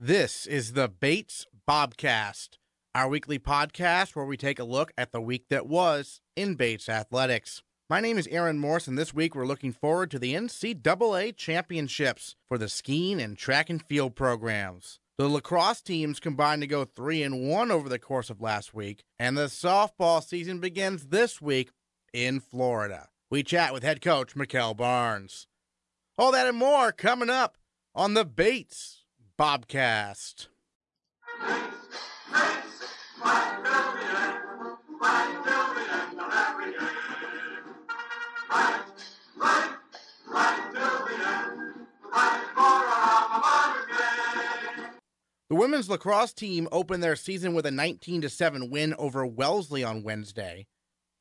This is the Bates Bobcast, our weekly podcast where we take a look at the week that was in Bates athletics. My name is Aaron Morse, and this week we're looking forward to the NCAA championships for the skiing and track and field programs. The lacrosse teams combined to go 3 and 1 over the course of last week, and the softball season begins this week in Florida. We chat with head coach Mikel Barnes. All that and more coming up on the Bates Bobcast. The women's lacrosse team opened their season with a 19 7 win over Wellesley on Wednesday.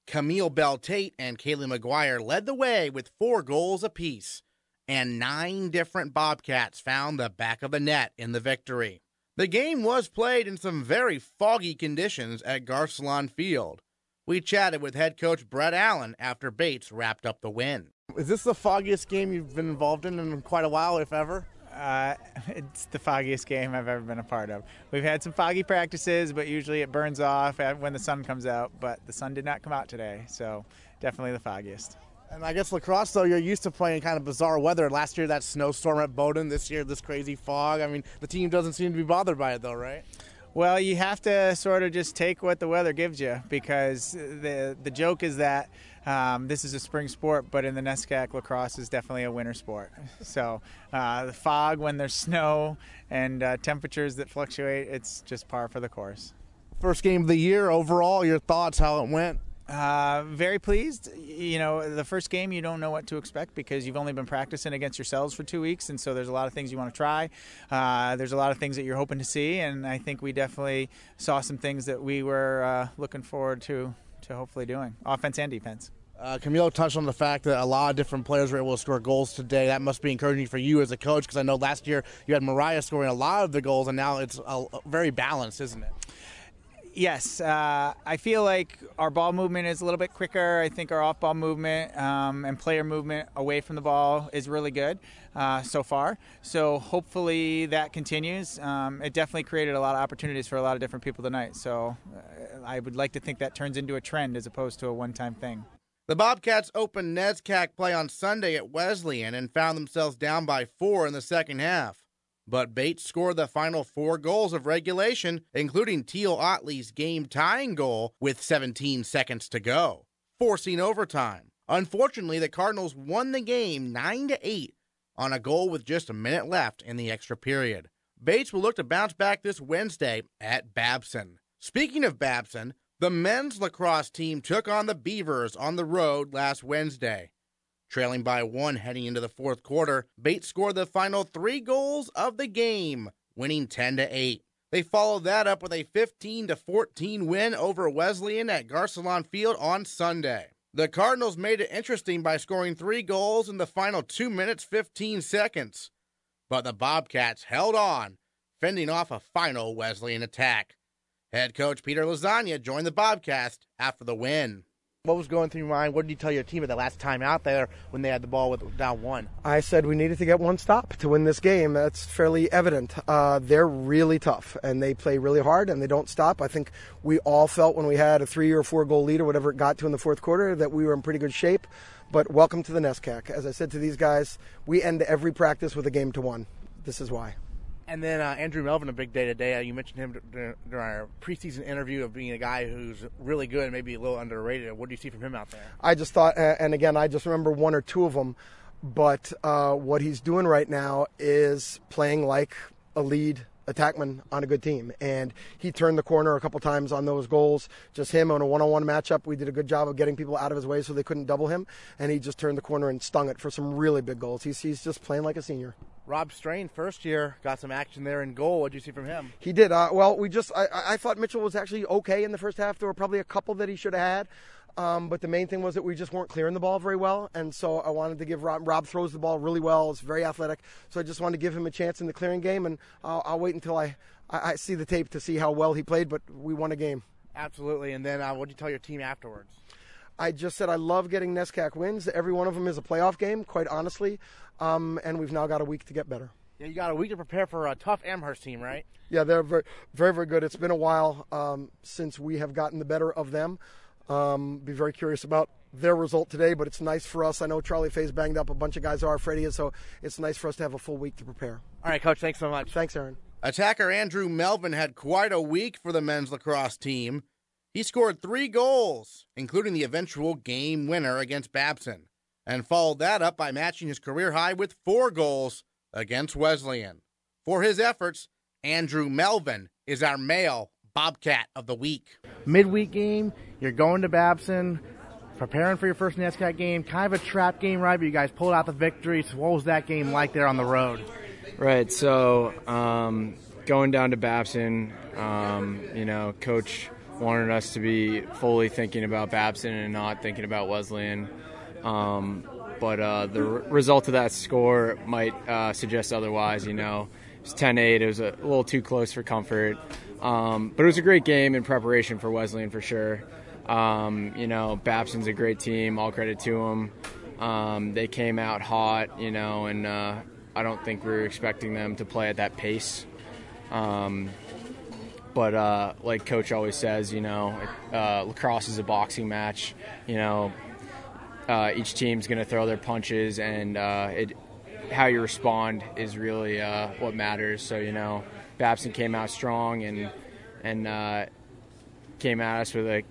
Camille Bell Tate and Kaylee McGuire led the way with four goals apiece, and nine different Bobcats found the back of the net in the victory. The game was played in some very foggy conditions at Garcelon Field. We chatted with head coach Brett Allen after Bates wrapped up the win. Is this the foggiest game you've been involved in in quite a while, if ever? Uh, it's the foggiest game I've ever been a part of. We've had some foggy practices, but usually it burns off when the sun comes out. But the sun did not come out today, so definitely the foggiest. And I guess lacrosse, though, you're used to playing kind of bizarre weather. Last year, that snowstorm at Bowdoin. This year, this crazy fog. I mean, the team doesn't seem to be bothered by it, though, right? Well, you have to sort of just take what the weather gives you because the the joke is that um, this is a spring sport, but in the NESCAC, lacrosse is definitely a winter sport. So uh, the fog when there's snow and uh, temperatures that fluctuate, it's just par for the course. First game of the year overall, your thoughts, how it went? Uh, very pleased. You know, the first game you don't know what to expect because you've only been practicing against yourselves for two weeks, and so there's a lot of things you want to try. Uh, there's a lot of things that you're hoping to see, and I think we definitely saw some things that we were uh, looking forward to to hopefully doing, offense and defense. Uh, Camille touched on the fact that a lot of different players were able to score goals today. That must be encouraging for you as a coach because I know last year you had Mariah scoring a lot of the goals, and now it's a, very balanced, isn't it? Yes, uh, I feel like our ball movement is a little bit quicker. I think our off ball movement um, and player movement away from the ball is really good uh, so far. So hopefully that continues. Um, it definitely created a lot of opportunities for a lot of different people tonight. So uh, I would like to think that turns into a trend as opposed to a one time thing. The Bobcats opened NESCAC play on Sunday at Wesleyan and found themselves down by four in the second half. But Bates scored the final four goals of regulation, including Teal Otley's game tying goal with 17 seconds to go, forcing overtime. Unfortunately, the Cardinals won the game 9 to 8 on a goal with just a minute left in the extra period. Bates will look to bounce back this Wednesday at Babson. Speaking of Babson, the men's lacrosse team took on the Beavers on the road last Wednesday. Trailing by one heading into the fourth quarter, Bates scored the final three goals of the game, winning 10 to 8. They followed that up with a 15 to 14 win over Wesleyan at Garcelon Field on Sunday. The Cardinals made it interesting by scoring three goals in the final 2 minutes 15 seconds. But the Bobcats held on, fending off a final Wesleyan attack. Head coach Peter Lasagna joined the Bobcast after the win. What was going through your mind? What did you tell your team at the last time out there when they had the ball with down one? I said we needed to get one stop to win this game. That's fairly evident. Uh, they're really tough and they play really hard and they don't stop. I think we all felt when we had a three or four goal lead or whatever it got to in the fourth quarter that we were in pretty good shape. But welcome to the NESCAC. As I said to these guys, we end every practice with a game to one. This is why. And then uh, Andrew Melvin, a big day today. Uh, you mentioned him during our preseason interview of being a guy who's really good, and maybe a little underrated. What do you see from him out there? I just thought, and again, I just remember one or two of them, but uh, what he's doing right now is playing like a lead attackman on a good team. And he turned the corner a couple times on those goals. Just him on a one on one matchup. We did a good job of getting people out of his way so they couldn't double him. And he just turned the corner and stung it for some really big goals. He's, he's just playing like a senior. Rob Strain, first year, got some action there in goal. What did you see from him? He did. Uh, well, we just I, I thought Mitchell was actually okay in the first half. There were probably a couple that he should have had. Um, but the main thing was that we just weren't clearing the ball very well, and so I wanted to give Rob. Rob throws the ball really well; it's very athletic. So I just wanted to give him a chance in the clearing game, and I'll, I'll wait until I, I, I, see the tape to see how well he played. But we won a game. Absolutely. And then, uh, what did you tell your team afterwards? I just said I love getting NESCAC wins. Every one of them is a playoff game, quite honestly, um, and we've now got a week to get better. Yeah, you got a week to prepare for a tough Amherst team, right? Yeah, they're very, very, very good. It's been a while um, since we have gotten the better of them. Um, be very curious about their result today, but it's nice for us. I know Charlie Fay's banged up. A bunch of guys are. Freddie is. So it's nice for us to have a full week to prepare. All right, Coach. Thanks so much. Thanks, Aaron. Attacker Andrew Melvin had quite a week for the men's lacrosse team. He scored three goals, including the eventual game winner against Babson, and followed that up by matching his career high with four goals against Wesleyan. For his efforts, Andrew Melvin is our male Bobcat of the week. Midweek game, you're going to Babson, preparing for your first NESCAC game. Kind of a trap game, right? But you guys pulled out the victory. So what was that game like there on the road? Right. So um, going down to Babson, um, you know, coach wanted us to be fully thinking about Babson and not thinking about Wesleyan. Um, but uh, the r- result of that score might uh, suggest otherwise. You know, it's 10-8. It was a little too close for comfort, um, but it was a great game in preparation for Wesleyan for sure. Um, you know, Babson's a great team. All credit to them. Um, they came out hot, you know, and uh, I don't think we were expecting them to play at that pace. Um, but uh, like coach always says, you know, uh, lacrosse is a boxing match. You know, uh, each team's going to throw their punches, and uh, it, how you respond is really uh, what matters. So you know, Babson came out strong and and uh, came at us with a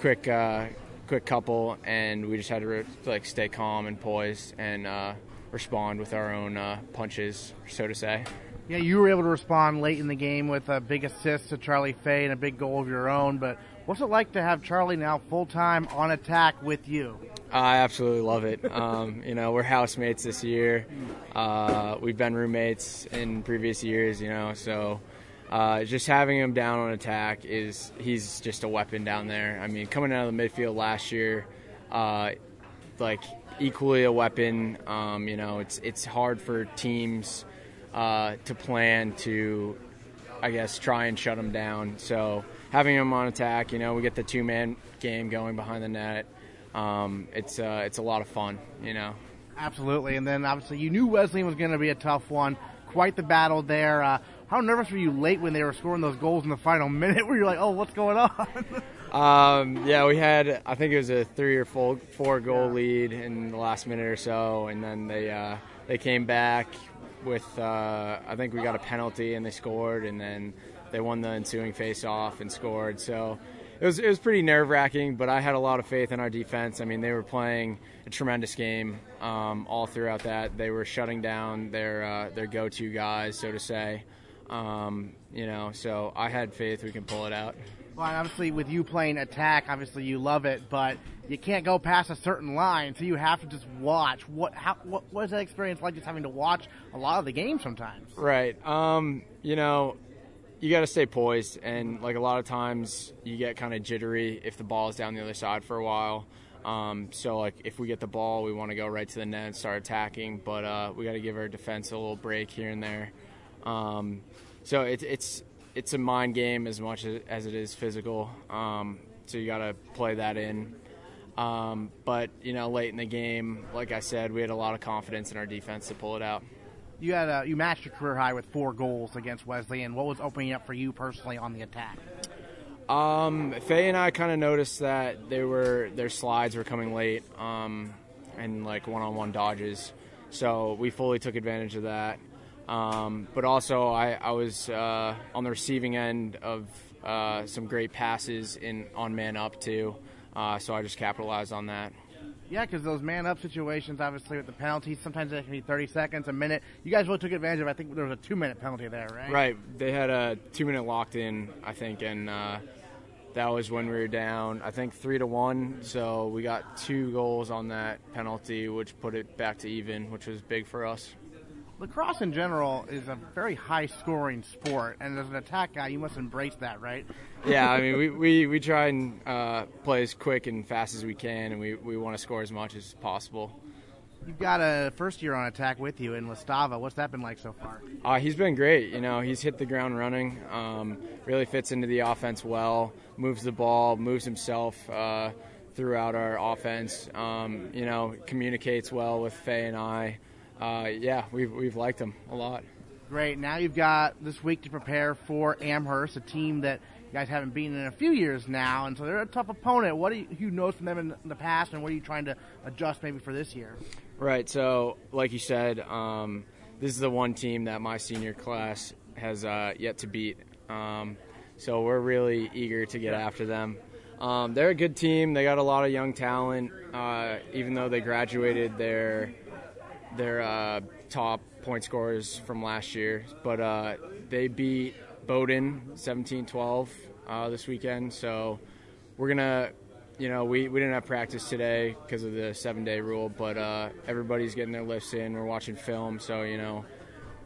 quick uh, quick couple, and we just had to re- like stay calm and poised and uh, respond with our own uh, punches, so to say. Yeah, you were able to respond late in the game with a big assist to Charlie Fay and a big goal of your own. But what's it like to have Charlie now full time on attack with you? I absolutely love it. Um, you know, we're housemates this year. Uh, we've been roommates in previous years. You know, so uh, just having him down on attack is he's just a weapon down there. I mean, coming out of the midfield last year, uh, like equally a weapon. Um, you know, it's it's hard for teams uh, to plan to, I guess, try and shut them down. So having them on attack, you know, we get the two man game going behind the net. Um, it's uh, it's a lot of fun, you know. Absolutely, and then obviously you knew Wesleyan was going to be a tough one. Quite the battle there. Uh, how nervous were you late when they were scoring those goals in the final minute? Where you're like, oh, what's going on? um, yeah, we had I think it was a three or four, four goal lead in the last minute or so, and then they uh, they came back with uh, I think we got a penalty and they scored, and then they won the ensuing face-off and scored. So it was it was pretty nerve-wracking, but I had a lot of faith in our defense. I mean, they were playing a tremendous game um, all throughout that. They were shutting down their uh, their go-to guys, so to say. Um, you know, so I had faith we can pull it out. Obviously, with you playing attack, obviously you love it, but you can't go past a certain line, so you have to just watch. What how what, is that experience like? Just having to watch a lot of the game sometimes. Right. Um, you know, you got to stay poised, and like a lot of times, you get kind of jittery if the ball is down the other side for a while. Um, so like if we get the ball, we want to go right to the net and start attacking, but uh, we got to give our defense a little break here and there. Um, so it, it's it's a mind game as much as, it is physical. Um, so you got to play that in. Um, but you know, late in the game, like I said, we had a lot of confidence in our defense to pull it out. You had a, you matched your career high with four goals against Wesley. And What was opening up for you personally on the attack? Um, Fay and I kind of noticed that they were their slides were coming late, um, and like one-on-one dodges. So we fully took advantage of that. Um, but also, I, I was uh, on the receiving end of uh, some great passes in on man up too. Uh, so I just capitalized on that. Yeah, because those man up situations, obviously with the penalties, sometimes they can be 30 seconds, a minute. You guys really took advantage of. I think there was a two minute penalty there, right? Right. They had a two minute locked in, I think, and uh, that was when we were down, I think three to one. So we got two goals on that penalty, which put it back to even, which was big for us lacrosse in general is a very high scoring sport, and as an attack guy, you must embrace that, right? Yeah, I mean, we, we, we try and uh, play as quick and fast as we can, and we, we want to score as much as possible. You've got a first year on attack with you in Listava. What's that been like so far? Uh, he's been great. You know, he's hit the ground running. Um, really fits into the offense well. Moves the ball. Moves himself uh, throughout our offense. Um, you know, communicates well with Fay and I uh, yeah, we've, we've liked them a lot. Great. Now you've got this week to prepare for Amherst, a team that you guys haven't beaten in a few years now, and so they're a tough opponent. What do you, you know from them in the past, and what are you trying to adjust maybe for this year? Right. So, like you said, um, this is the one team that my senior class has uh, yet to beat. Um, so we're really eager to get after them. Um, they're a good team. They got a lot of young talent. Uh, even though they graduated their their uh, top point scorers from last year, but uh, they beat Bowdoin 17-12 uh, this weekend. So we're gonna, you know, we, we didn't have practice today because of the seven day rule, but uh, everybody's getting their lifts in. We're watching film, so you know,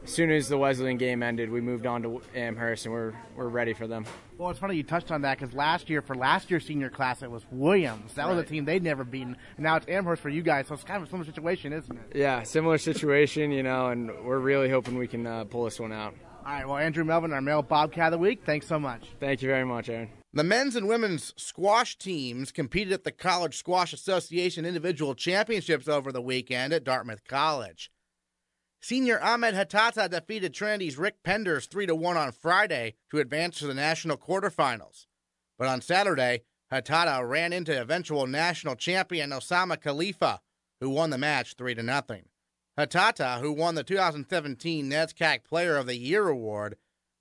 as soon as the Wesleyan game ended, we moved on to Amherst, and we're we're ready for them. Well, it's funny you touched on that because last year for last year's senior class it was Williams. That right. was a team they'd never beaten. And now it's Amherst for you guys, so it's kind of a similar situation, isn't it? Yeah, similar situation, you know, and we're really hoping we can uh, pull this one out. All right, well, Andrew Melvin, our male Bobcat of the week. Thanks so much. Thank you very much, Aaron. The men's and women's squash teams competed at the College Squash Association Individual Championships over the weekend at Dartmouth College. Senior Ahmed Hatata defeated Trinity's Rick Penders 3 1 on Friday to advance to the national quarterfinals. But on Saturday, Hatata ran into eventual national champion Osama Khalifa, who won the match 3 0. Hatata, who won the 2017 NESCAC Player of the Year award,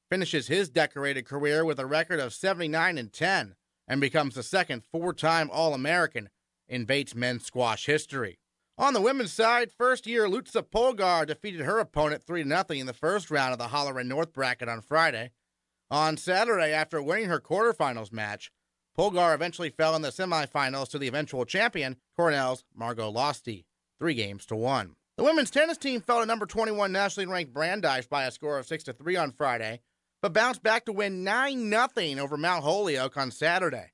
finishes his decorated career with a record of 79 and 10 and becomes the second four time All American in Bates men's squash history. On the women's side, first year Lutza Polgar defeated her opponent 3 0 in the first round of the Holleran North bracket on Friday. On Saturday, after winning her quarterfinals match, Polgar eventually fell in the semifinals to the eventual champion, Cornell's Margot Losty, three games to one. The women's tennis team fell to number 21 nationally ranked Brandeis by a score of 6 to 3 on Friday, but bounced back to win 9 0 over Mount Holyoke on Saturday.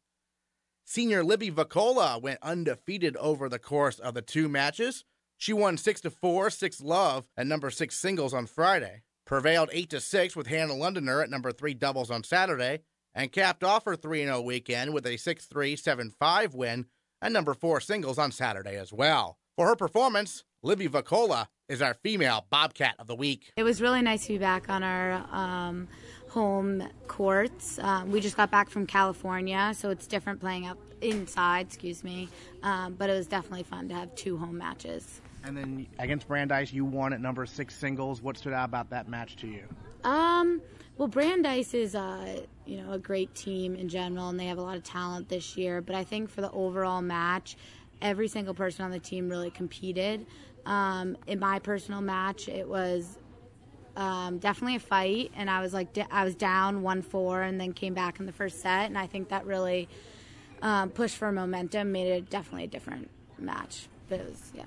Senior Libby Vacola went undefeated over the course of the two matches. She won 6 to 4, 6 love at number 6 singles on Friday, prevailed 8 to 6 with Hannah Londoner at number 3 doubles on Saturday, and capped off her 3 0 weekend with a 6 3, 7 5 win at number 4 singles on Saturday as well. For her performance, Libby Vacola is our female Bobcat of the week. It was really nice to be back on our um, home courts. Um, we just got back from California, so it's different playing up inside, excuse me. Um, but it was definitely fun to have two home matches. And then against Brandeis, you won at number six singles. What stood out about that match to you? Um, well, Brandeis is uh, you know a great team in general, and they have a lot of talent this year. But I think for the overall match, every single person on the team really competed. Um, in my personal match, it was um, definitely a fight, and I was like, I was down one four, and then came back in the first set, and I think that really um, pushed for momentum, made it definitely a different match. But it was, yeah.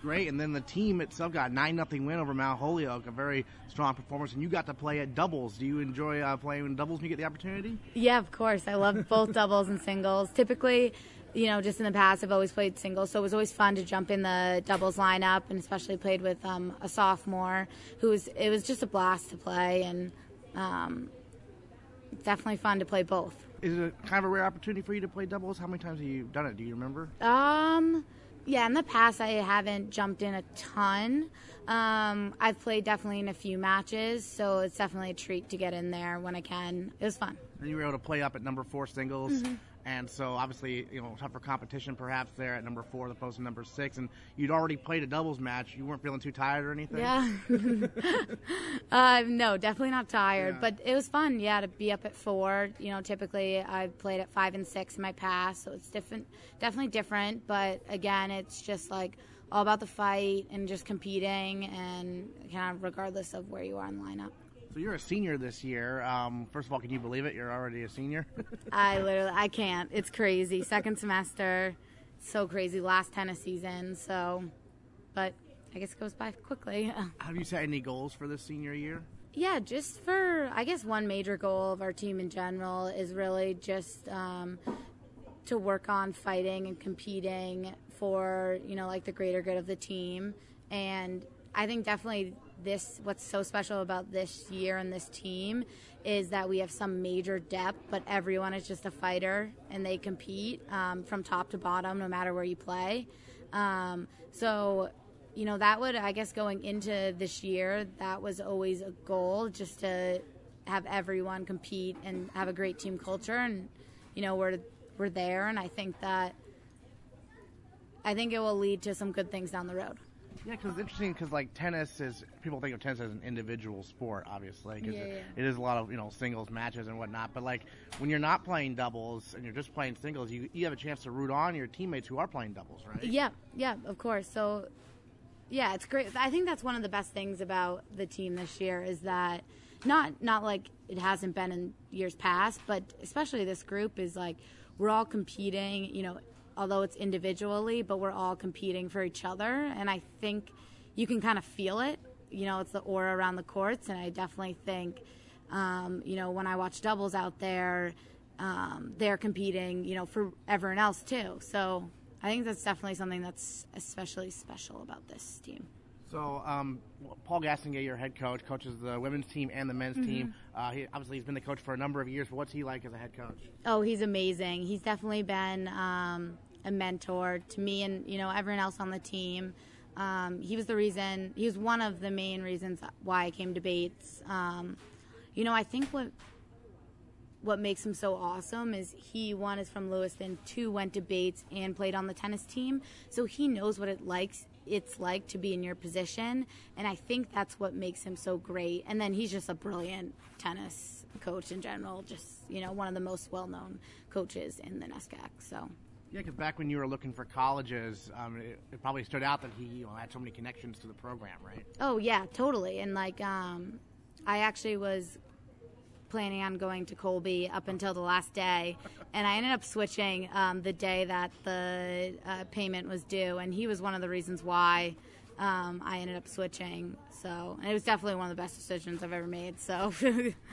Great, and then the team itself got nine nothing win over Mount Holyoke, a very strong performance. And you got to play at doubles. Do you enjoy uh, playing doubles when you get the opportunity? Yeah, of course. I love both doubles and singles. Typically, you know, just in the past, I've always played singles, so it was always fun to jump in the doubles lineup, and especially played with um, a sophomore who was. It was just a blast to play, and um, definitely fun to play both. Is it kind of a rare opportunity for you to play doubles? How many times have you done it? Do you remember? Um, yeah, in the past I haven't jumped in a ton. Um, I've played definitely in a few matches, so it's definitely a treat to get in there when I can. It was fun. And you were able to play up at number four singles. Mm-hmm and so obviously you know tougher competition perhaps there at number four as opposed to number six. And you'd already played a doubles match. You weren't feeling too tired or anything? Yeah. Uh, no definitely not tired. Yeah. but it was fun yeah to be up at four. You know typically i've played at five and six in my past so it's different definitely different. But again it's just like all about the fight and just competing and kind of regardless of where you are in the lineup so you're a senior this year. Um, first of all, can you believe it? You're already a senior. I literally, I can't. It's crazy. Second semester, so crazy. Last tennis season. So, but I guess it goes by quickly. Have you set any goals for this senior year? Yeah, just for I guess one major goal of our team in general is really just um, to work on fighting and competing for you know like the greater good of the team. And I think definitely this what's so special about this year and this team is that we have some major depth, but everyone is just a fighter and they compete um, from top to bottom, no matter where you play. Um, so you know, that would, I guess, going into this year, that was always a goal just to have everyone compete and have a great team culture. And, you know, we're, we're there. And I think that, I think it will lead to some good things down the road. Yeah, because it's interesting because like tennis is people think of tennis as an individual sport, obviously, because Yeah, it, yeah. it is a lot of you know singles matches and whatnot. But like when you're not playing doubles and you're just playing singles, you you have a chance to root on your teammates who are playing doubles, right? Yeah, yeah, of course. So, yeah, it's great. I think that's one of the best things about the team this year is that not not like it hasn't been in years past, but especially this group is like we're all competing. You know, although it's individually, but we're all competing for each other, and I think you can kind of feel it. You know, it's the aura around the courts, and I definitely think, um, you know, when I watch doubles out there, um, they're competing, you know, for everyone else too. So I think that's definitely something that's especially special about this team. So um, Paul Gastonguay, your head coach, coaches the women's team and the men's Mm-hmm. team. Uh, he, obviously, he's been the coach for a number of years. But what's he like as a head coach? Oh, he's amazing. He's definitely been um, a mentor to me and you know everyone else on the team. Um, he was the reason. He was one of the main reasons why I came to Bates. Um, you know, I think what what makes him so awesome is he one is from Lewiston, two went to Bates and played on the tennis team, so he knows what it likes it's like to be in your position, and I think that's what makes him so great. And then he's just a brilliant tennis coach in general, just you know one of the most well known coaches in the NESCAC. So. Yeah, because back when you were looking for colleges, um, it, it probably stood out that he you know, had so many connections to the program, right? Oh yeah, totally. And like, um, I actually was planning on going to Colby up until the last day, and I ended up switching um, the day that the uh, payment was due, and he was one of the reasons why um, I ended up switching. So and it was definitely one of the best decisions I've ever made. So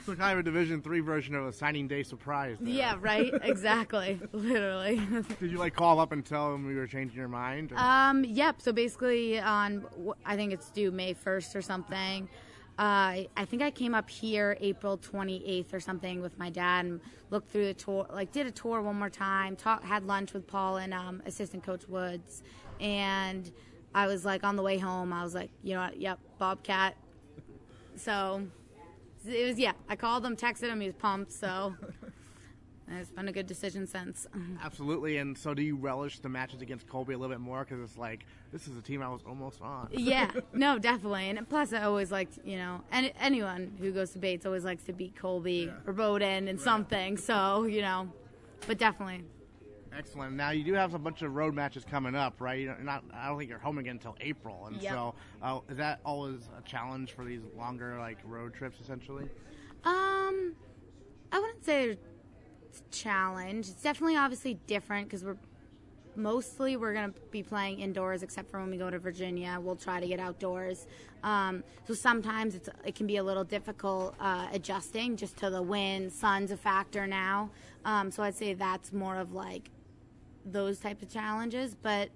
So kind of a Division three version of a signing day surprise. There. yeah, right, exactly, literally. Did you like call up and tell them you were changing your mind? or- Um, yep. So basically, on I think it's due May first or something. Uh, I think I came up here April 28th or something with my dad and looked through the tour, like did a tour one more time, talk, had lunch with Paul and um, assistant coach Woods, and I was like on the way home, I was like, you know what, yep, Bobcat. So it was yeah. I called him, texted him, he was pumped. So it's been a good decision since. Absolutely. And so, do you relish the matches against Colby a little bit more because it's like this is a team I was almost on. yeah, no, definitely. And plus, I always liked, you know, and anyone who goes to Bates always likes to beat Colby or Bowdoin in something. So, you know, but definitely. Excellent. Now you do have a bunch of road matches coming up, right? You're not. I don't think you're home again until April, and Yep. so uh, is that always a challenge for these longer like road trips, essentially? Um, I wouldn't say it's a challenge. It's definitely obviously different because we're mostly we're gonna be playing indoors, except for when we go to Virginia. We'll try to get outdoors. Um, so sometimes it's it can be a little difficult uh, adjusting just to the wind. Sun's a factor now. Um, so I'd say that's more of like those type of challenges, but.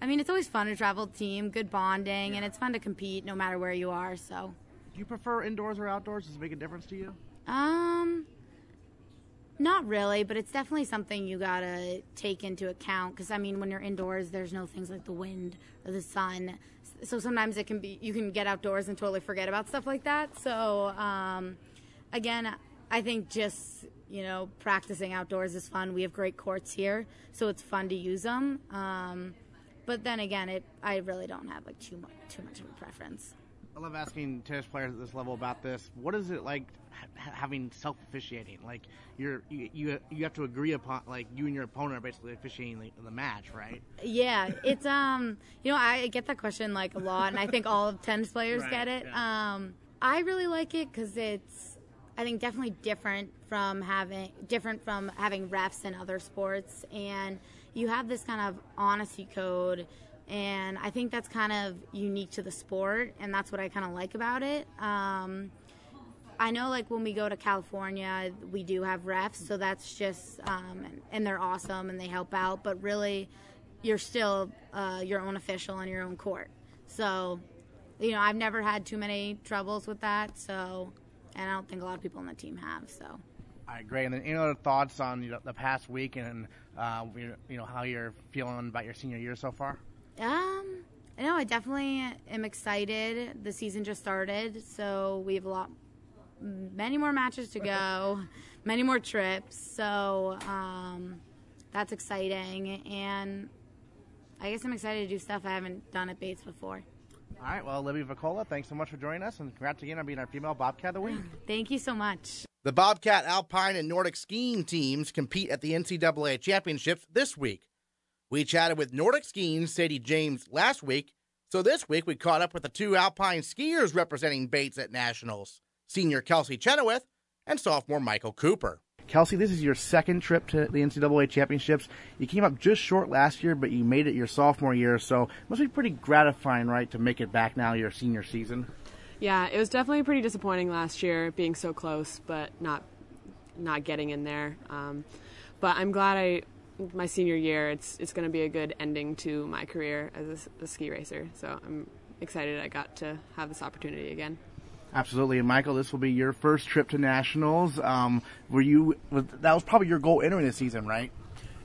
I mean, it's always fun to travel team, good bonding, and it's fun to compete no matter where you are. So, Do you prefer indoors or outdoors? Does it make a difference to you? Um, not really, but it's definitely something you gotta take into account. Because I mean, when you're indoors, there's no things like the wind or the sun. So sometimes it can be you can get outdoors and totally forget about stuff like that. So um, again, I think just you know practicing outdoors is fun. We have great courts here, so it's fun to use them. Um, but then again, it I really don't have like too much too much of a preference. I love asking tennis players at this level about this. What is it like ha- having self officiating? Like you're you, you you have to agree upon like you and your opponent are basically officiating the, the match, right? Yeah, it's um, you know, I get that question like a lot, and I think all of tennis players Right, get it. yeah. Um, I really like it because it's, I think, definitely different from having different from having refs in other sports, and you have this kind of honesty code, and I think that's kind of unique to the sport, and that's what I kind of like about it. Um, I know, like when we go to California, we do have refs, so that's just, um, and, and they're awesome and they help out. But really, you're still uh, your own official on your own court. So, you know, I've never had too many troubles with that. So, and I don't think a lot of people on the team have. So, All right, great. And then any other thoughts on you know, the past week and uh, you know- how you're feeling about your senior year so far? um, know I definitely am excited. The season just started, so we have a lot, many more matches to go, many more trips. So um, that's exciting, and I guess I'm excited to do stuff I haven't done at Bates before. All right, well, Libby Vacola, thanks so much for joining us, and congrats again on being our female Bobcat of the Week. Thank you so much. The Bobcat Alpine and Nordic skiing teams compete at the NCAA Championships this week. We chatted with Nordic skiing Sadie James last week, so this week we caught up with the two Alpine skiers representing Bates at Nationals senior Kelsey Chenoweth and sophomore Michael Cooper. Kelsey, this is your second trip to the NCAA championships. You came up just short last year, but you made it your sophomore year, so it must be pretty gratifying, right, to make it back now your senior season. Yeah, it was definitely pretty disappointing last year, being so close, but not not getting in there. Um, but I'm glad I my senior year. It's it's going to be a good ending to my career as a, a ski racer. So I'm excited I got to have this opportunity again. Absolutely, and Michael, this will be your first trip to nationals. Um, were you? Was, that was probably your goal entering the season, right?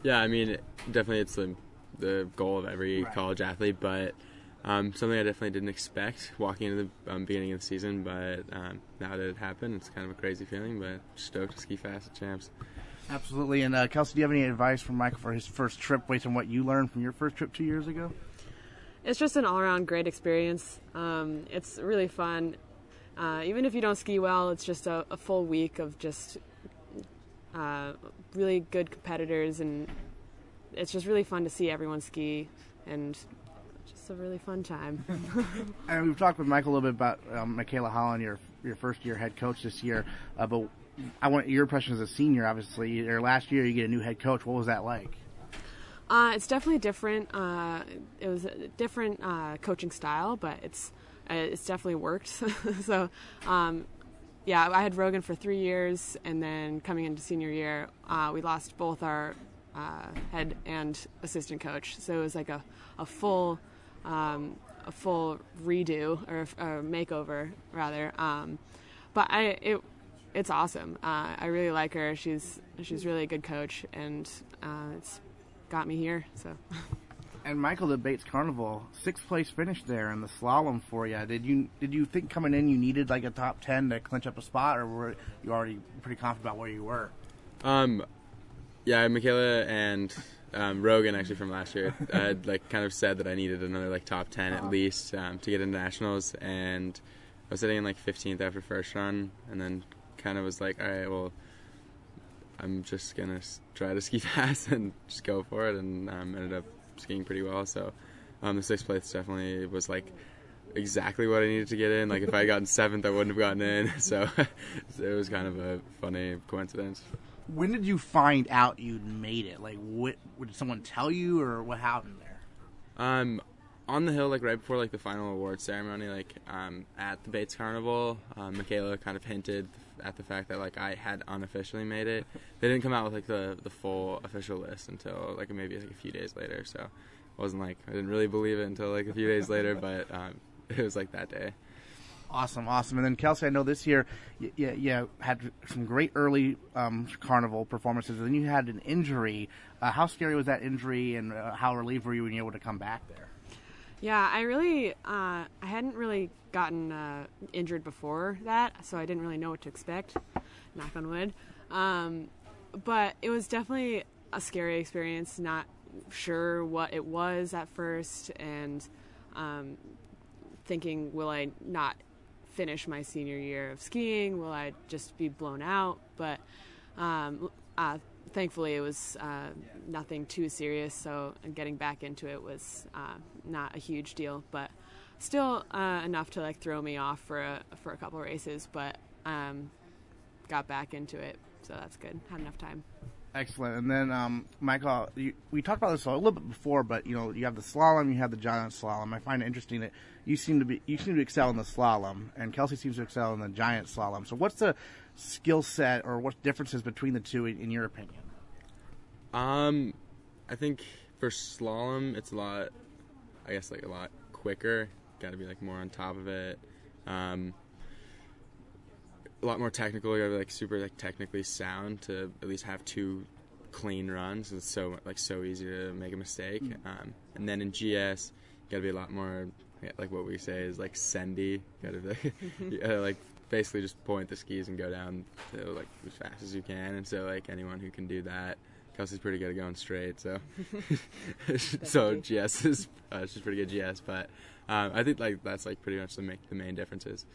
Yeah, I mean, definitely it's the the goal of every Right. college athlete, but um, something I definitely didn't expect walking into the um, beginning of the season. But um, now that it happened, it's kind of a crazy feeling, but stoked to ski fast at champs. Absolutely. And uh, Kelsey, do you have any advice for Michael for his first trip, based on what you learned from your first trip two years ago? It's just an all around great experience. Um, it's really fun. Uh, even if you don't ski well, it's just a, a full week of just uh, really good competitors, and it's just really fun to see everyone ski, and just a really fun time. And we've talked with Michael a little bit about um, Michaela Holland, your your first year head coach this year. Uh, but I want your impression as a senior. Obviously, your last year you get a new head coach. What was that like? Uh, it's definitely different. Uh, it was a different uh, coaching style, but it's it's definitely worked. so, um, yeah, I had Rogan for three years, and then coming into senior year, uh, we lost both our uh, head and assistant coach. So it was like a a full um, a full redo or a makeover rather. Um, but I it it's awesome. Uh, I really like her. She's she's really a good coach, and uh, it's got me here. So And Michael, the Bates Carnival, sixth place finish there in the slalom for you. Did you did you think coming in you needed like a top ten to clinch up a spot, or were you already pretty confident about where you were? Um, yeah, Michaela and um, Rogan actually from last year I had like kind of said that I needed another like top ten at least um, to get into nationals, and I was sitting in like 15th after first run, and then kind of was like, all right, well, I'm just gonna try to ski fast and just go for it, and um, ended up skiing pretty well. So um, the sixth place definitely was like exactly what I needed to get in. Like if I had gotten seventh, I wouldn't have gotten in. So it was kind of a funny coincidence. When did you find out you'd made it? Like, what did someone tell you, or what happened there? Um, on the hill, like right before like the final award ceremony, like um, at the Bates Carnival, um, Michaela kind of hinted at the fact that like I had unofficially made it. They didn't come out with like the the full official list until like maybe like a few days later. So it wasn't like I didn't really believe it until like a few days later, but um, it was like that day. Awesome, awesome. And then Kelsey, I know this year you, you, had some great early um, carnival performances, and then you had an injury. Uh, how scary was that injury, and uh, how relieved were you when you were able to come back there? Yeah, I really uh, I hadn't really gotten uh, injured before that, so I didn't really know what to expect. Knock on wood. Um, but it was definitely a scary experience. Not sure what it was at first, and um, thinking, will I not finish my senior year of skiing? Will I just be blown out? But um, uh, thankfully, it was uh, nothing too serious. So getting back into it was uh, not a huge deal, but still uh, enough to like throw me off for a for a couple races. But um, got back into it, so that's good. Had enough time. Excellent. And then, um, Michael, you, we talked about this a little bit before, but you know, you have the slalom, you have the giant slalom. I find it interesting that you seem to be you seem to excel in the slalom, and Kelsey seems to excel in the giant slalom. So, what's the skill set, or what differences between the two, in, in your opinion? Um, I think for slalom, it's a lot. I guess like a lot quicker. Got to be like more on top of it. Um, a lot more technical. You be like super like technically sound to at least have two clean runs. It's so like so easy to make a mistake. Um, and then in GS, got to be a lot more yeah, like what we say is like sendy. Got to be yeah, like basically just point the skis and go down to, like as fast as you can. And so like anyone who can do that. Kelsey's pretty good at going straight, so so GS is uh, she's pretty good GS, but um, I think like that's like pretty much the make the main differences.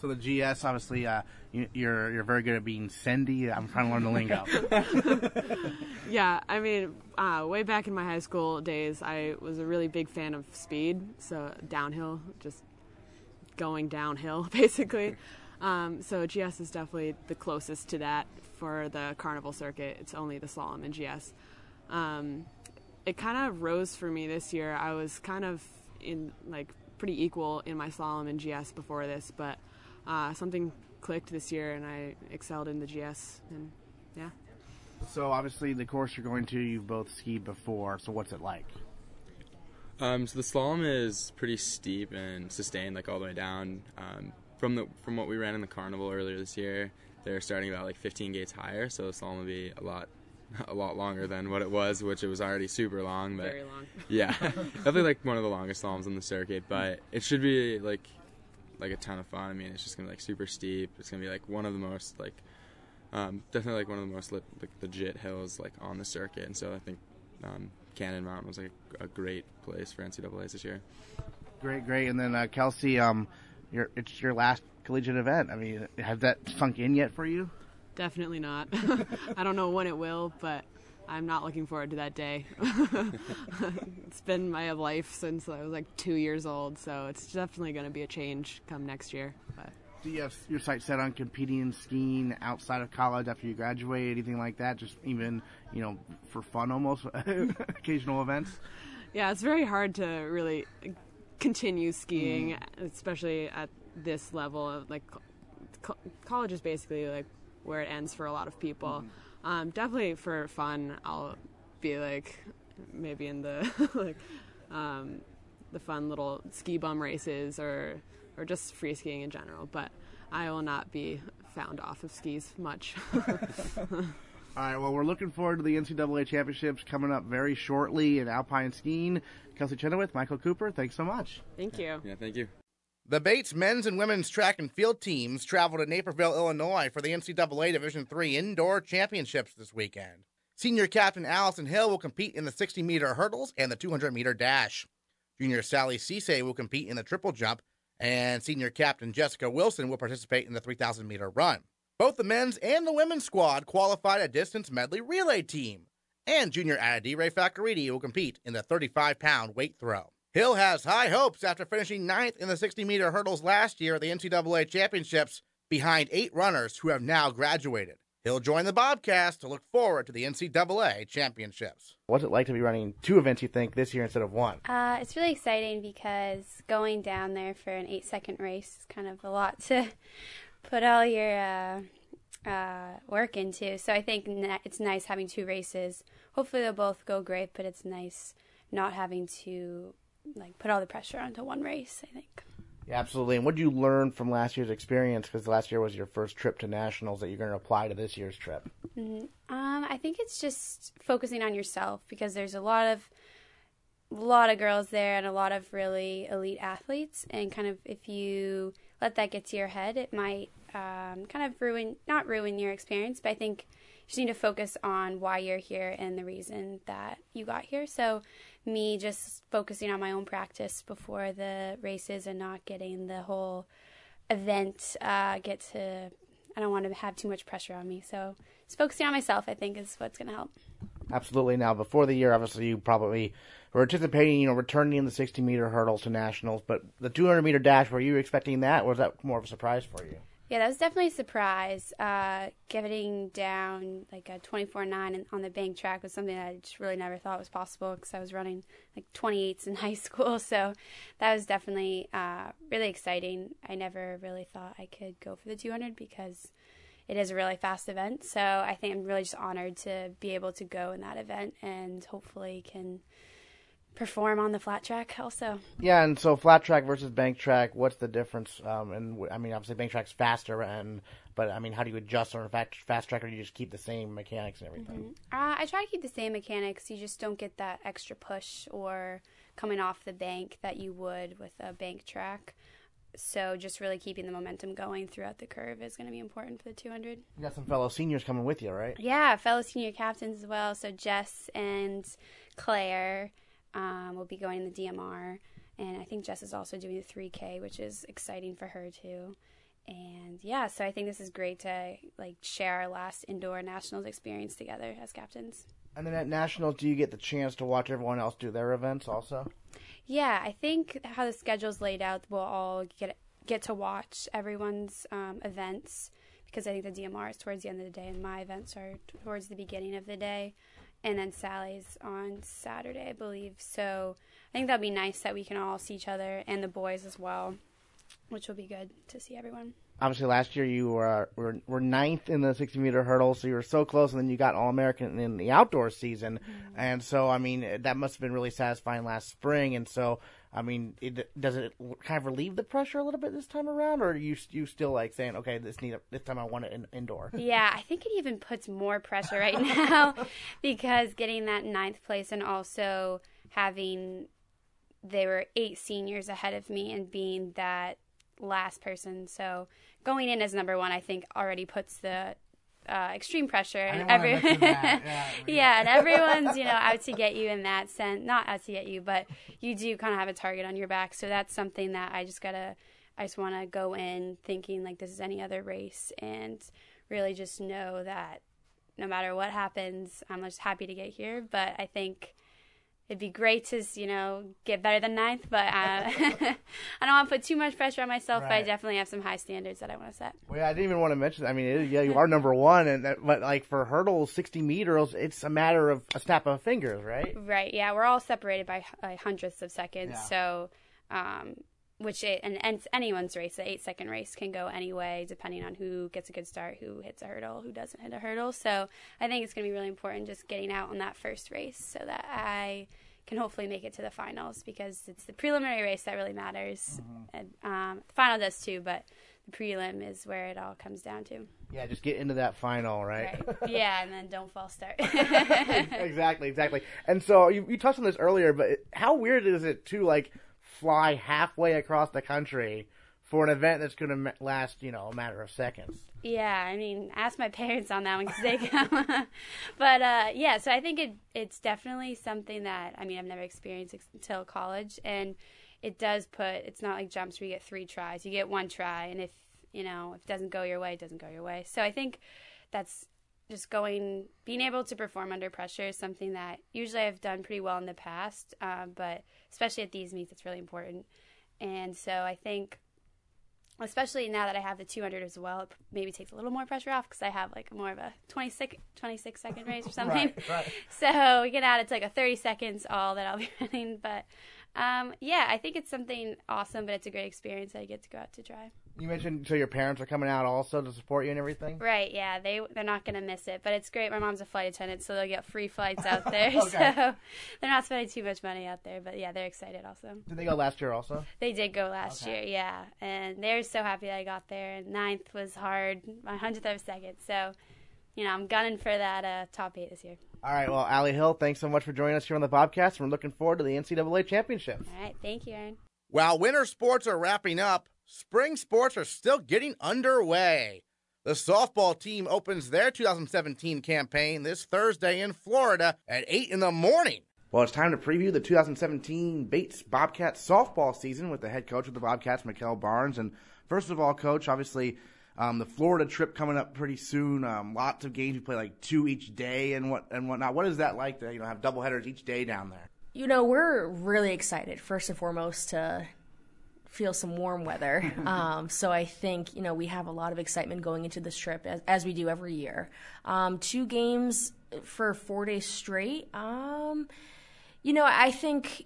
So the GS, obviously, uh, you, you're you're very good at being sendy. I'm trying to learn the lingo. Yeah, I mean, uh, way back in my high school days, I was a really big fan of speed. So downhill, just going downhill, basically. Um, so GS is definitely the closest to that for the carnival circuit. It's only the slalom and GS. Um, it kind of rose for me this year. I was kind of in like pretty equal in my slalom and GS before this, but uh, something clicked this year and I excelled in the GS. And yeah. so obviously, the course you're going to, you've both skied before. So what's it like? Um, so the slalom is pretty steep and sustained, like all the way down. Um, from the from what we ran in the carnival earlier this year, they're starting about like 15 gates higher, so the slalom will be a lot a lot longer than what it was, which it was already super long. But Very long. yeah, definitely like one of the longest slaloms on the circuit. But it should be like like a ton of fun. I mean, it's just gonna be like super steep. It's gonna be like one of the most like um, definitely like one of the most lit, like, legit hills like on the circuit. And so I think um, Cannon Mountain was like a great place for NCAA's this year. Great, great. And then uh, Kelsey, um, your it's your last collegiate event. I mean, has that sunk in yet for you? Definitely not. I don't know when it will, but I'm not looking forward to that day. it's been my life since I was like two years old, so it's definitely going to be a change come next year. But Do you have your sights set on competing in skiing outside of college after you graduate? Anything like that? Just even you know for fun, almost occasional events. yeah, it's very hard to really continue skiing, mm-hmm. especially at this level. Like, co- college is basically like where it ends for a lot of people. Mm-hmm. Um, definitely for fun, I'll be like maybe in the like um, the fun little ski bum races or or just free skiing in general. But I will not be found off of skis much. All right. Well, we're looking forward to the NCAA championships coming up very shortly in alpine skiing. Kelsey Chenoweth, Michael Cooper, thanks so much. Thank you. Yeah, thank you. The Bates men's and women's track and field teams traveled to Naperville, Illinois for the NCAA Division III Indoor Championships this weekend. Senior captain Allison Hill will compete in the 60 meter hurdles and the 200 meter dash. Junior Sally Cisse will compete in the triple jump, and senior captain Jessica Wilson will participate in the 3,000 meter run. Both the men's and the women's squad qualified a distance medley relay team, and junior Adidire Fakaridi will compete in the 35 pound weight throw. Hill has high hopes after finishing ninth in the 60 meter hurdles last year at the NCAA championships behind eight runners who have now graduated. He'll join the Bobcast to look forward to the NCAA championships. What's it like to be running two events? You think this year instead of one? Uh, it's really exciting because going down there for an eight second race is kind of a lot to put all your uh, uh, work into. So I think it's nice having two races. Hopefully they'll both go great, but it's nice not having to like put all the pressure onto one race. I think. Yeah, absolutely. And what did you learn from last year's experience? Because last year was your first trip to nationals that you're going to apply to this year's trip. Mhm. Um, I think it's just focusing on yourself because there's a lot of a lot of girls there and a lot of really elite athletes, and kind of if you let that get to your head, it might um, kind of ruin not ruin your experience, but I think you just need to focus on why you're here and the reason that you got here. So me just focusing on my own practice before the races and not getting the whole event uh, get to I don't want to have too much pressure on me. So just focusing on myself, I think, is what's going to help. Absolutely. Now, before the year, obviously, you probably were anticipating, you know, returning in the 60 meter hurdles to nationals, but the 200 meter dash, were you expecting that, or was that more of a surprise for you? Yeah, that was definitely a surprise. Uh, getting down like a 24-9 on the bank track was something that I just really never thought was possible because I was running like 28s in high school. So that was definitely uh, really exciting. I never really thought I could go for the 200 because it is a really fast event. So I think I'm really just honored to be able to go in that event and hopefully can perform on the flat track also. Yeah, and so flat track versus bank track, what's the difference? Um, and w- I mean, obviously, bank track's faster, and but I mean, how do you adjust on a fast, fast track, or do you just keep the same mechanics and everything? Uh, I try to keep the same mechanics. You just don't get that extra push or coming off the bank that you would with a bank track. So just really keeping the momentum going throughout the curve is going to be important for the 200. You got some fellow seniors coming with you, right? Yeah, fellow senior captains as well. So Jess and Claire um, will be going in the DMR, and I think Jess is also doing the 3K, which is exciting for her too. And yeah, so I think this is great to like share our last indoor nationals experience together as captains. And then at nationals, do you get the chance to watch everyone else do their events also? Yeah, I think how the schedule's laid out, we'll all get get to watch everyone's um, events because I think the DMR is towards the end of the day, and my events are towards the beginning of the day, and then Sally's on Saturday, I believe. So I think that'd be nice that we can all see each other and the boys as well, which will be good to see everyone obviously last year you were, were were ninth in the 60 meter hurdle, so you were so close, and then you got All American in the outdoor season, mm-hmm. and so I mean that must have been really satisfying last spring, and so I mean, it, does it kind of relieve the pressure a little bit this time around, or are you you still like saying, okay, this need this time I want it in, indoor? Yeah, I think it even puts more pressure right now because getting that ninth place and also having there were eight seniors ahead of me and being that last person, so going in as number one, I think already puts the uh, extreme pressure and every yeah, yeah, and everyone's you know out to get you in that sense not out to get you but you do kind of have a target on your back. So that's something that i just gotta i just want to go in thinking like this is any other race and really just know that no matter what happens i'm just happy to get here. But i think it'd be great to you know get better than ninth, but uh, I don't want to put too much pressure on myself. Right. But I definitely have some high standards that I want to set. Well, yeah, I didn't even want to mention. I mean, it, yeah, you are number one, and that, but like for hurdles, sixty meters, it's a matter of a snap of fingers, right? Right. Yeah, we're all separated by, by hundredths of seconds, yeah. so. Um, which it, and, and anyone's race, the eight second race can go any way depending on who gets a good start, who hits a hurdle, who doesn't hit a hurdle. So I think it's going to be really important just getting out on that first race so that I can hopefully make it to the finals because it's the preliminary race that really matters. Mm-hmm. And um, the final does too, but the prelim is where it all comes down to. Yeah, just get into that final, right? right. Yeah, and then don't fall start. exactly, exactly. And so you, you touched on this earlier, but how weird is it to like fly halfway across the country for an event that's going to last, you know, a matter of seconds. Yeah, I mean, ask my parents on that one because they come. but uh, yeah, so I think it it's definitely something that I mean I've never experienced until college, and it does put. It's not like jumps where you get three tries. You get one try, and if you know if it doesn't go your way, it doesn't go your way. So I think that's just going, being able to perform under pressure is something that usually I've done pretty well in the past, um, but especially at these meets, it's really important. And so I think especially now that I have the 200 as well, it maybe takes a little more pressure off because I have like more of a 26, 26 second race or something. right, right. So we get out, it's like a 30 seconds all that I'll be running. But um, yeah, I think it's something awesome, but it's a great experience that I get to go out to try. You mentioned so your parents are coming out also to support you and everything. Right? Yeah, they they're not gonna miss it, but it's great. My mom's a flight attendant, so they'll get free flights out there. okay. So they're not spending too much money out there, but yeah, they're excited also. Did they go last year also? They did go last okay. year, yeah, and they're so happy that I got there. And ninth was hard, my hundredth of a second. So, you know, I'm gunning for that uh, top eight this year. All right, well, Allie Hill, thanks so much for joining us here on the Bobcast. We're looking forward to the NCAA championships. All right, thank you, Aaron. While winter sports are wrapping up, spring sports are still getting underway. The softball team opens their 2017 campaign this Thursday in Florida at 8 in the morning. Well, it's time to preview the 2017 Bates Bobcats softball season with the head coach of the Bobcats, Mikkel Barnes. And first of all, coach, obviously um, the Florida trip coming up pretty soon. Um, lots of games. You play like two each day and what and whatnot. What is that like to you know have double headers each day down there? You know, we're really excited. First and foremost to feel some warm weather. um, so I think you know we have a lot of excitement going into this trip as, as we do every year. Um, two games for four days straight. Um, you know, I think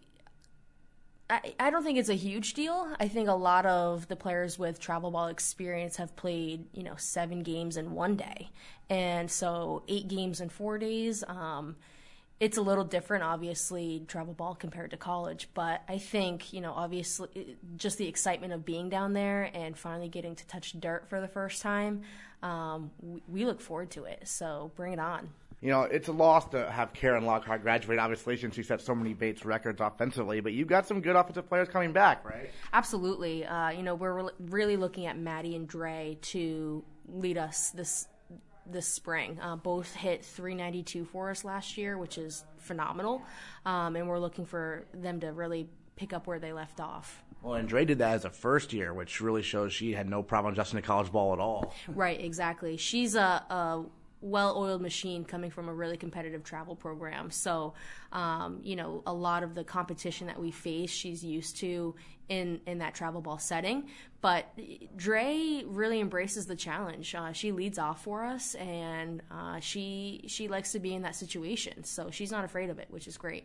I, I don't think it's a huge deal. I think a lot of the players with travel ball experience have played, you know, seven games in one day. And so eight games in four days. Um, it's a little different, obviously, travel ball compared to college. But I think, you know, obviously, just the excitement of being down there and finally getting to touch dirt for the first time, um, we, we look forward to it. So bring it on. you know, it's a loss to have Karen Lockhart graduate, obviously, since she set so many Bates records offensively. But you've got some good offensive players coming back, right? Absolutely. Uh, you know, we're really looking at Maddie and Dre to lead us this this spring. Uh, both hit 392 for us last year, which is phenomenal. Um, and we're looking for them to really pick up where they left off. Well, and Dre did that as a first year, which really shows she had no problem adjusting to college ball at all. Right, exactly. She's a, a well-oiled machine coming from a really competitive travel program. So, um, you know, a lot of the competition that we face, she's used to in in that travel ball setting. But Dre really embraces the challenge. Uh, she leads off for us, and uh, she she likes to be in that situation. So she's not afraid of it, which is great.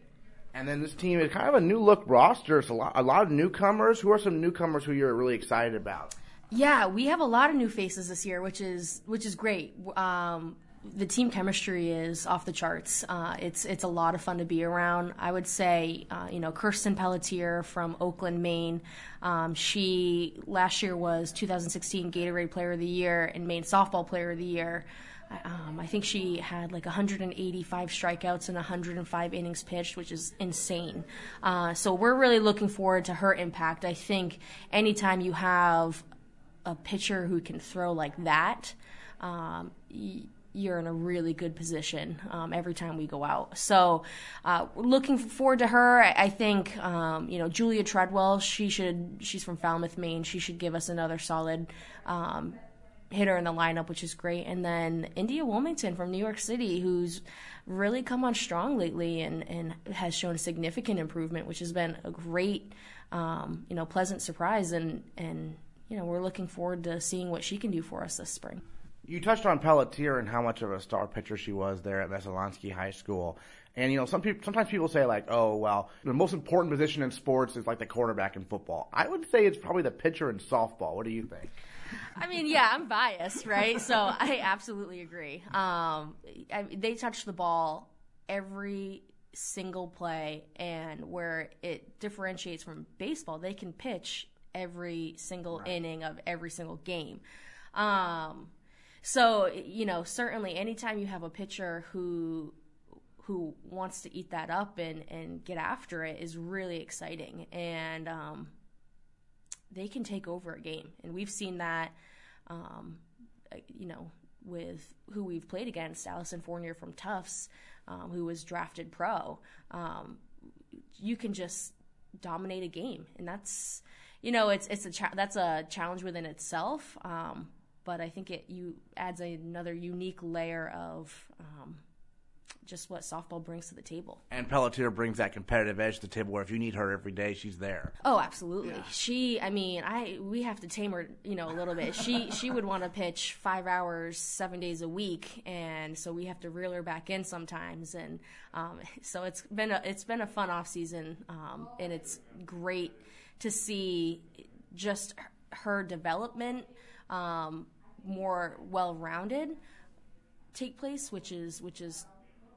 And then this team is kind of a new look roster. It's a lot, a lot of newcomers. Who are some newcomers who you're really excited about? Yeah, we have a lot of new faces this year, which is which is great. Um, the team chemistry is off the charts. Uh, it's it's a lot of fun to be around. I would say, uh, you know, Kirsten Pelletier from Oakland, Maine. Um, she last year was 2016 Gatorade Player of the Year and Maine Softball Player of the Year. Um, I think she had like 185 strikeouts and 105 innings pitched, which is insane. Uh, so we're really looking forward to her impact. I think anytime you have a pitcher who can throw like that, um, you're in a really good position um, every time we go out. So, uh, looking forward to her. I, think um, you know Julia Treadwell. She should. She's from Falmouth, Maine. She should give us another solid um, hitter in the lineup, which is great. And then India Wilmington from New York City, who's really come on strong lately and, and has shown significant improvement, which has been a great, um, you know, pleasant surprise. And, and, you know, we're looking forward to seeing what she can do for us this spring. You touched on Pelletier and how much of a star pitcher she was there at Messalonskee High School. And you know, some people sometimes people say like, "Oh, well, the most important position in sports is like the quarterback in football." I would say it's probably the pitcher in softball. What do you think? I mean, yeah, I'm biased, right? So I absolutely agree. Um, I, they touch the ball every single play, and where it differentiates from baseball, they can pitch every single right. inning of every single game. Um, so you know, certainly, anytime you have a pitcher who who wants to eat that up and and get after it is really exciting, and um, they can take over a game, and we've seen that. Um, you know, with who we've played against, Allyson Fournier from Tufts, um, who was drafted pro. Um, you can just dominate a game, and that's you know it's it's a cha- that's a challenge within itself. But I think it you adds another unique layer of um, just what softball brings to the table. And Pelletier brings that competitive edge to the table where if you need her every day, she's there. Oh, absolutely. Yeah. She, I mean, I we have to tame her, you know, a little bit. She she would want to pitch five hours, seven days a week, and so we have to reel her back in sometimes. And um, so it's been a it's been a fun off season, um, and it's great to see just her development um, more well rounded take place, which is which is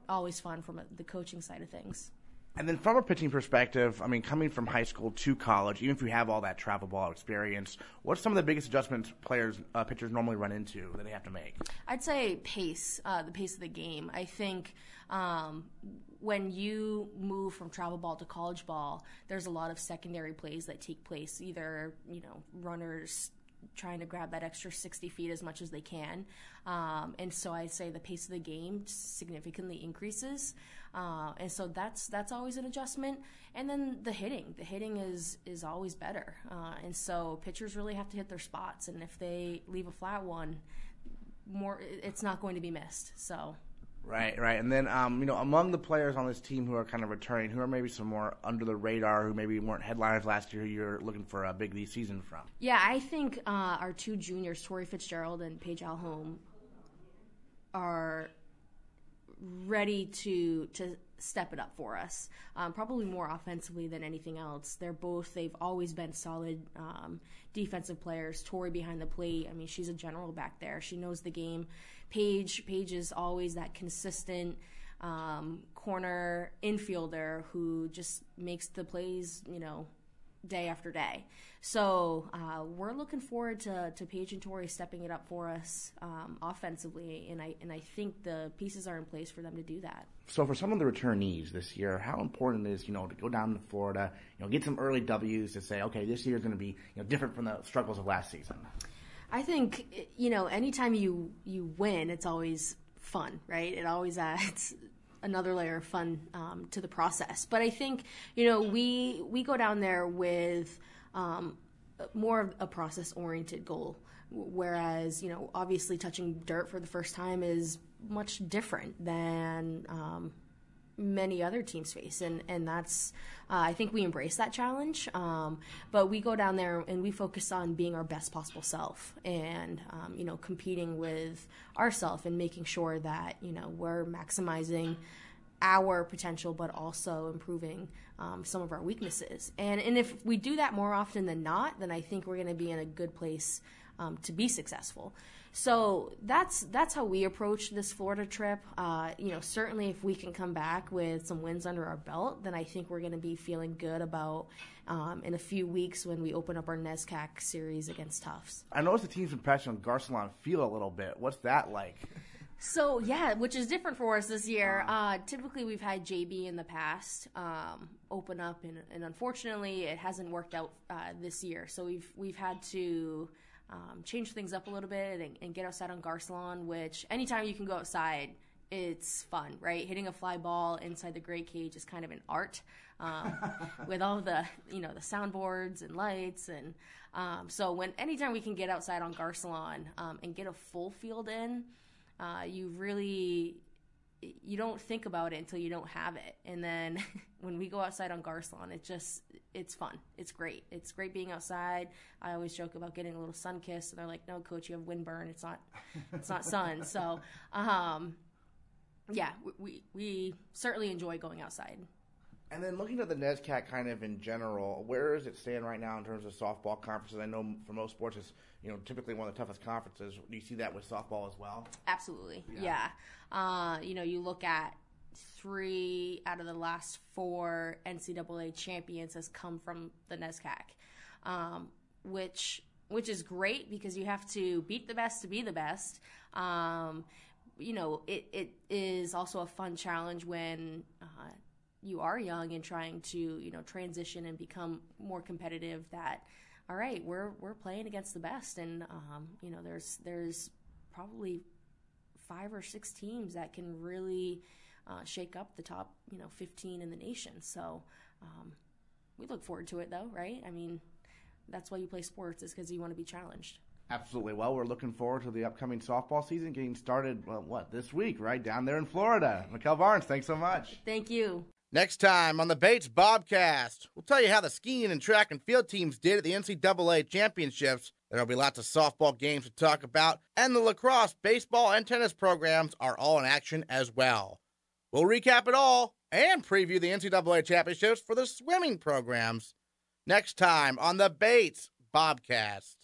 always fun from the coaching side of things. And then from a pitching perspective, I mean, coming from high school to college, even if you have all that travel ball experience, what's some of the biggest adjustments players, uh, pitchers normally run into that they have to make? I'd say pace, uh, the pace of the game. I think um, when you move from travel ball to college ball, there's a lot of secondary plays that take place, either you know runners trying to grab that extra 60 feet as much as they can. Um, and so I'd say the pace of the game significantly increases. Uh, and so that's that's always an adjustment. And then the hitting, the hitting is is always better. Uh, and so pitchers really have to hit their spots. And if they leave a flat one, more it's not going to be missed. So Right, right. And then, um, you know, among the players on this team who are kind of returning, who are maybe some more under the radar, who maybe weren't headliners last year, who you're looking for a big league season from? Yeah, I think uh, our two juniors, Tori Fitzgerald and Paige Alholm, are ready to to step it up for us. Um, probably more offensively than anything else. They're both they've always been solid um, defensive players. Tori behind the plate. I mean, she's a general back there. She knows the game. Paige Paige is always that consistent. Um, corner infielder who just makes the plays, you know, day after day. So uh, we're looking forward to, to Paige and Tori stepping it up for us um, offensively, and I and I think the pieces are in place for them to do that. So for some of the returnees this year, how important is you know to go down to Florida, you know, get some early W's to say, okay, this year is going to be you know different from the struggles of last season. I think you know anytime you you win, it's always fun, right? It always adds another layer of fun um, to the process. But I think you know we we go down there with um, more of a process oriented goal. Whereas, you know, obviously touching dirt for the first time is much different than um, many other teams face. And, and that's, uh, I think we embrace that challenge. Um, but we go down there and we focus on being our best possible self and, um, you know, competing with ourself and making sure that, you know, we're maximizing our potential, but also improving um, some of our weaknesses. And and if we do that more often than not, then I think we're going to be in a good place um, to be successful. So that's that's how we approach this Florida trip. Uh, you know, certainly if we can come back with some wins under our belt, then I think we're going to be feeling good about um, in a few weeks when we open up our NESCAC series against Tufts. I noticed the team's impression on Garcelon feel a little bit. What's that like? So yeah, which is different for us this year. Uh, typically, we've had JB in the past um, open up, and, and, unfortunately, it hasn't worked out uh, this year. So we've we've had to um, change things up a little bit and, and, get outside on Garcelon. Which anytime you can go outside, it's fun, right? Hitting a fly ball inside the gray cage is kind of an art. Um, with all the you know the soundboards and lights and um, so when anytime we can get outside on Garcelon um, and get a full field in, uh, you really you don't think about it until you don't have it. And then when we go outside on garcelon it just it's fun. It's great. It's great being outside. I always joke about getting a little sun kiss and they're like no coach you have windburn. It's not it's not sun. So um yeah we we certainly enjoy going outside and then looking at the NESCAC kind of in general, where does it stand right now in terms of softball conferences? I know for most sports it's you know typically one of the toughest conferences. Do you see that with softball as well? Absolutely, yeah. yeah. Uh, you know, you look at three out of the last four NCAA champions has come from the NESCAC, um, which which is great because you have to beat the best to be the best. Um, you know, it, it is also a fun challenge when uh, you are young and trying to you know transition and become more competitive that all right we're we're playing against the best and um, you know there's there's probably five or six teams that can really uh, shake up the top you know 15 in the nation so um, we look forward to it though right i mean that's why you play sports is because you want to be challenged Absolutely. Well, we're looking forward to the upcoming softball season getting started, well, what, this week, right? Down there in Florida. Mikkel Barnes, thanks so much. Thank you. Next time on the Bates Bobcast, we'll tell you how the skiing and track and field teams did at the NCAA championships. There'll be lots of softball games to talk about, and the lacrosse, baseball, and tennis programs are all in action as well. We'll recap it all and preview the NCAA championships for the swimming programs next time on the Bates Bobcast.